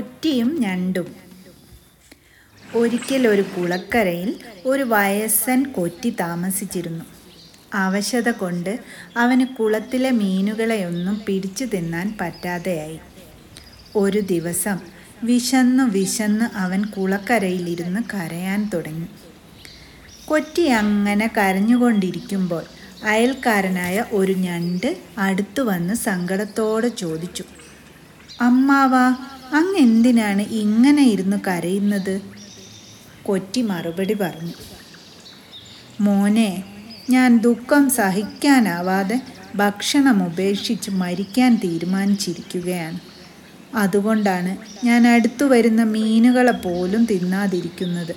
കൊറ്റിയും ഞണ്ടും. ഒരിക്കൽ ഒരു കുളക്കരയിൽ ഒരു വയസ്സൻ കൊറ്റി താമസിച്ചിരുന്നു. അവശത കൊണ്ട് അവന് കുളത്തിലെ മീനുകളെയൊന്നും പിടിച്ചു തിന്നാൻ പറ്റാതെയായി. ഒരു ദിവസം വിശന്നു വിശന്ന് അവൻ കുളക്കരയിലിരുന്ന് കരയാൻ തുടങ്ങി. കൊറ്റി അങ്ങനെ കരഞ്ഞുകൊണ്ടിരിക്കുമ്പോൾ അയൽക്കാരനായ ഒരു ഞണ്ട് അടുത്തു വന്ന് സങ്കടത്തോടെ ചോദിച്ചു അമ്മാവ അങ്ങ് എന്തിനാണ് ഇങ്ങനെ ഇരുന്ന് കരയുന്നത്? കൊറ്റി മറുപടി പറഞ്ഞു. മോനെ ഞാൻ ദുഃഖം സഹിക്കാനാവാതെ ഭക്ഷണം ഉപേക്ഷിച്ച് മരിക്കാൻ തീരുമാനിച്ചിരിക്കുകയാണ്. അതുകൊണ്ടാണ് ഞാൻ അടുത്തു വരുന്ന മീനുകളെ പോലും തിന്നാതിരിക്കുന്നത്.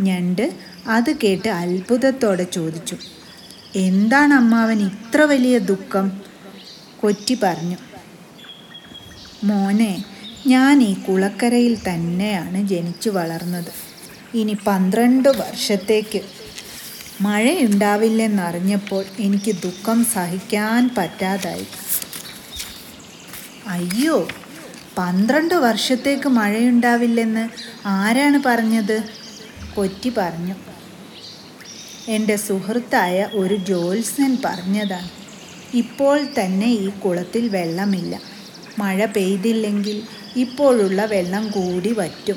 ഞണ്ട് അത് കേട്ട് അത്ഭുതത്തോടെ ചോദിച്ചു. എന്താണ് അമ്മാവൻ ഇത്ര വലിയ ദുഃഖം? കൊറ്റി പറഞ്ഞു. മോനെ ഞാൻ ഈ കുളക്കരയിൽ തന്നെയാണ് ജനിച്ചു വളർന്നത്. ഇനി പന്ത്രണ്ട് വർഷത്തേക്ക് മഴയുണ്ടാവില്ലെന്നറിഞ്ഞപ്പോൾ എനിക്ക് ദുഃഖം സഹിക്കാൻ പറ്റാതായി. അയ്യോ പന്ത്രണ്ട് വർഷത്തേക്ക് മഴയുണ്ടാവില്ലെന്ന് ആരാണ് പറഞ്ഞത്? കൊറ്റി പറഞ്ഞു. എന്റെ സുഹൃത്തായ ഒരു ജ്യോത്സ്യൻ പറഞ്ഞതാണ് ഇപ്പോൾ തന്നെ ഈ കുളത്തിൽ വെള്ളമില്ല. മഴ പെയ്തില്ലെങ്കിൽ ഇപ്പോഴുള്ള വെള്ളം കൂടി വറ്റും.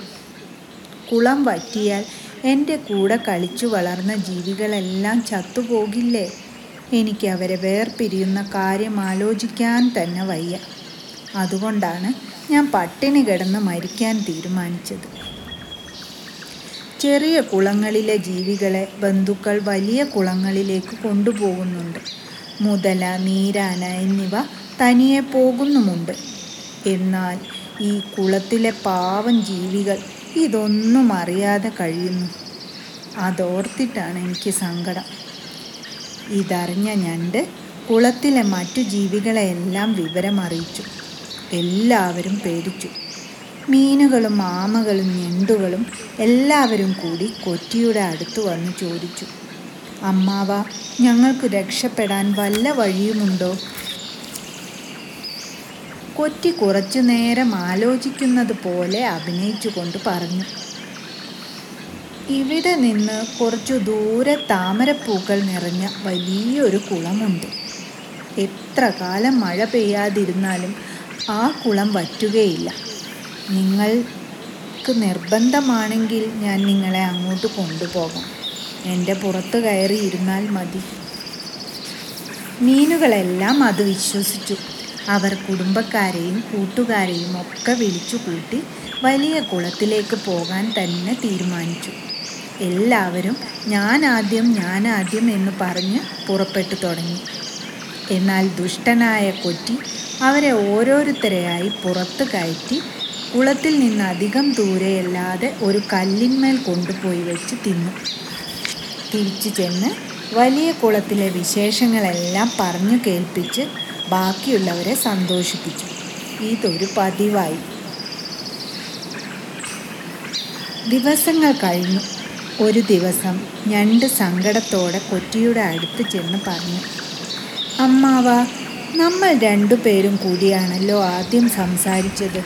കുളം വറ്റിയാൽ എന്റെ കൂടെ കളിച്ചു വളർന്ന ജീവികളെല്ലാം ചത്തുപോകില്ലേ? എനിക്ക് അവരെ വേർപിരിയുന്ന കാര്യം ആലോചിക്കാൻ തന്നെ വയ്യ. അതുകൊണ്ടാണ് ഞാൻ പട്ടിണി കിടന്ന് മരിക്കാൻ തീരുമാനിച്ചത്. ചെറിയ കുളങ്ങളിലെ ജീവികളെ ബന്ധുക്കൾ വലിയ കുളങ്ങളിലേക്ക് കൊണ്ടുപോകുന്നുണ്ട്. മുതല നീരാന എന്നിവ തനിയെ പോകുന്നുമുണ്ട് എന്നാൽ ഈ കുളത്തിലെ പാവം ജീവികൾ ഇതൊന്നും അറിയാതെ കഴിയുന്നു. അതോർത്തിട്ടാണ് എനിക്ക് സങ്കടം. ഇതറിഞ്ഞ ഞണ്ട് കുളത്തിലെ മറ്റു ജീവികളെയെല്ലാം വിവരമറിയിച്ചു. എല്ലാവരും പേടിച്ചു. മീനുകളും ആമകളും ഞണ്ടുകളും എല്ലാവരും കൂടി കൊറ്റിയുടെ അടുത്ത് വന്ന് ചോദിച്ചു. അമ്മാവ ഞങ്ങൾക്ക് രക്ഷപ്പെടാൻ വല്ല വഴിയുമുണ്ടോ? കൊറ്റി കുറച്ചു നേരം ആലോചിക്കുന്നത് പോലെ അഭിനയിച്ചുകൊണ്ട് പറഞ്ഞു. ഇവിടെ നിന്ന് കുറച്ചു ദൂരെ താമരപ്പൂക്കൾ നിറഞ്ഞ വലിയൊരു കുളമുണ്ട്. എത്ര കാലം മഴ പെയ്യാതിരുന്നാലും ആ കുളം വറ്റുകയില്ല. നിങ്ങൾക്ക് നിർബന്ധമാണെങ്കിൽ ഞാൻ നിങ്ങളെ അങ്ങോട്ട് കൊണ്ടുപോകാം. എന്റെ പുറത്ത് കയറി ഇരുന്നാൽ മതി. മീനുകളെല്ലാം അത് വിശ്വസിച്ചു. അവർ കുടുംബക്കാരെയും കൂട്ടുകാരെയും ഒക്കെ വിളിച്ചു കൂട്ടി വലിയ കുളത്തിലേക്ക് പോകാൻ തന്നെ തീരുമാനിച്ചു. എല്ലാവരും ഞാൻ ആദ്യം ഞാൻ ആദ്യം എന്ന് പറഞ്ഞ് പുറപ്പെട്ടു തുടങ്ങി. എന്നാൽ ദുഷ്ടനായ കൊറ്റി അവരെ ഓരോരുത്തരെയായി പുറത്ത് കയറ്റി കുളത്തിൽ നിന്ന് അധികം ദൂരെയല്ലാതെ ഒരു കല്ലിന്മേൽ കൊണ്ടുപോയി വെച്ച് തിന്നു. തിരിച്ചു ചെന്ന് വലിയ കുളത്തിലെ വിശേഷങ്ങളെല്ലാം പറഞ്ഞു കേൾപ്പിച്ച് ബാക്കിയുള്ളവരെ സന്തോഷിപ്പിച്ചു. ഇതൊരു പതിവായി. ദിവസങ്ങൾ കഴിഞ്ഞു. ഒരു ദിവസം ഞണ്ട് സങ്കടത്തോടെ കൊറ്റിയുടെ അടുത്ത് ചെന്ന് പറഞ്ഞു അമ്മാവ നമ്മൾ രണ്ടുപേരും കൂടിയാണല്ലോ ആദ്യം സംസാരിച്ചത്.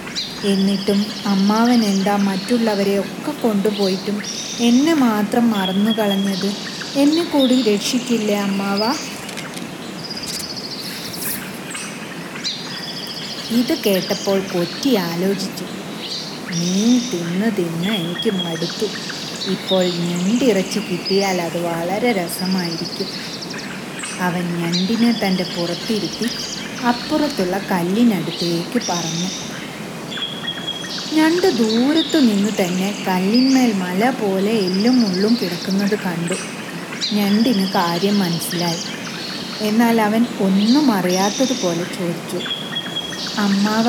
എന്നിട്ടും അമ്മാവൻ എന്താ മറ്റുള്ളവരെ ഒക്കെ കൊണ്ടുപോയിട്ടും എന്നെ മാത്രം മറന്നു കളഞ്ഞത് എന്നെ കൂടി രക്ഷിക്കില്ലേ അമ്മാവ? ഇത് കേട്ടപ്പോൾ കൊറ്റി ആലോചിച്ചു മീൻ തിന്ന് തിന്ന് എനിക്ക് മടുത്തു. ഇപ്പോൾ ഞണ്ടിറച്ചി കിട്ടിയാൽ അത് വളരെ രസമായിരിക്കും. അവൻ ഞണ്ടിനെ തന്റെ പുറത്തിരുത്തി അപ്പുറത്തുള്ള കല്ലിനടുത്തേക്ക് പറഞ്ഞു ഞണ്ട് ദൂരത്തു നിന്ന് തന്നെ കല്ലിന്മേൽ മല പോലെ എല്ലും മുള്ളും കിടക്കുന്നത് കണ്ടു. ഞണ്ടിന് കാര്യം മനസ്സിലായി. എന്നാൽ അവൻ ഒന്നും അറിയാത്തതുപോലെ ചോദിച്ചു. അമ്മാവ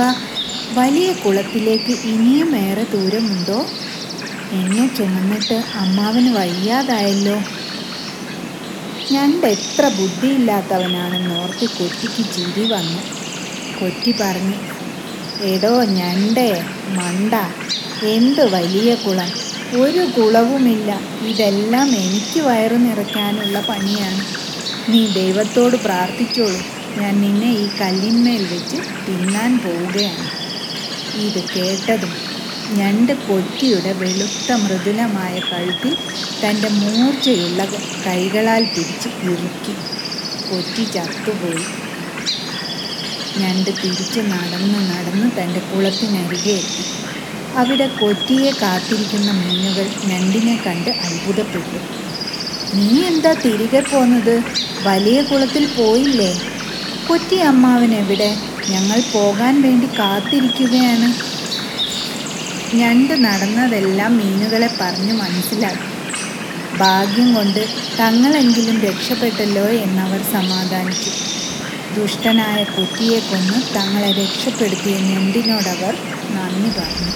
വലിയ കുളത്തിലേക്ക് ഇനിയും ഏറെ ദൂരമുണ്ടോ? എന്നെ ചുമന്നിട്ട് അമ്മാവന് വയ്യാതായല്ലോ. ഞണ്ട് എത്ര ബുദ്ധിയില്ലാത്തവനാണെന്ന് ഓർത്ത് കൊച്ചിക്ക് ചിരി വന്നു. കൊറ്റി പറഞ്ഞു എടോ ഞണ്ടേ മണ്ട എന്ത് വലിയ കുളം? ഒരു കുളവുമില്ല. ഇതെല്ലാം എനിക്ക് വയറു നിറയ്ക്കാനുള്ള പണിയാണ്. നീ ദൈവത്തോട് പ്രാർത്ഥിച്ചോളൂ. ഞാൻ നിന്നെ ഈ കല്ലിന്മേൽ വെച്ച് തിന്നാൻ പോവുകയാണ്. ഇത് കേട്ടതും ഞണ്ട് കൊട്ടിയുടെ വെളുത്ത മൃദുലമായ കഴുത്തിൽ തന്റെ മൂർച്ചയുള്ള കൈകളാൽ പിടിച്ച് ഇറുക്കി കൊറ്റി ചത്തുപോയി. ഞണ്ട് തിരിച്ച് നടന്ന് നടന്ന് തന്റെ കുളത്തിനരികെ എത്തി. അവിടെ കൊറ്റിയെ കാത്തിരിക്കുന്ന മീനുകൾ ഞണ്ടിനെ കണ്ട് അത്ഭുതപ്പെട്ടു. നീ എന്താ തിരികെ പോന്നത്? വലിയ കുളത്തിൽ പോയില്ലേ? എവിടെ ഞങ്ങൾ പോകാൻ വേണ്ടി കാത്തിരിക്കുകയാണ്. ഞണ്ട് നടന്നതെല്ലാം മീനുകളെ പറഞ്ഞു മനസ്സിലാക്കി. ഭാഗ്യം കൊണ്ട് തങ്ങളെങ്കിലും രക്ഷപ്പെട്ടല്ലോ എന്നവർ സമാധാനിച്ചു. ദുഷ്ടനായ കുട്ടിയെ കൊന്ന് തങ്ങളെ രക്ഷപ്പെടുത്തിയ ഞണ്ടിനോടവർ നന്ദി പറഞ്ഞു.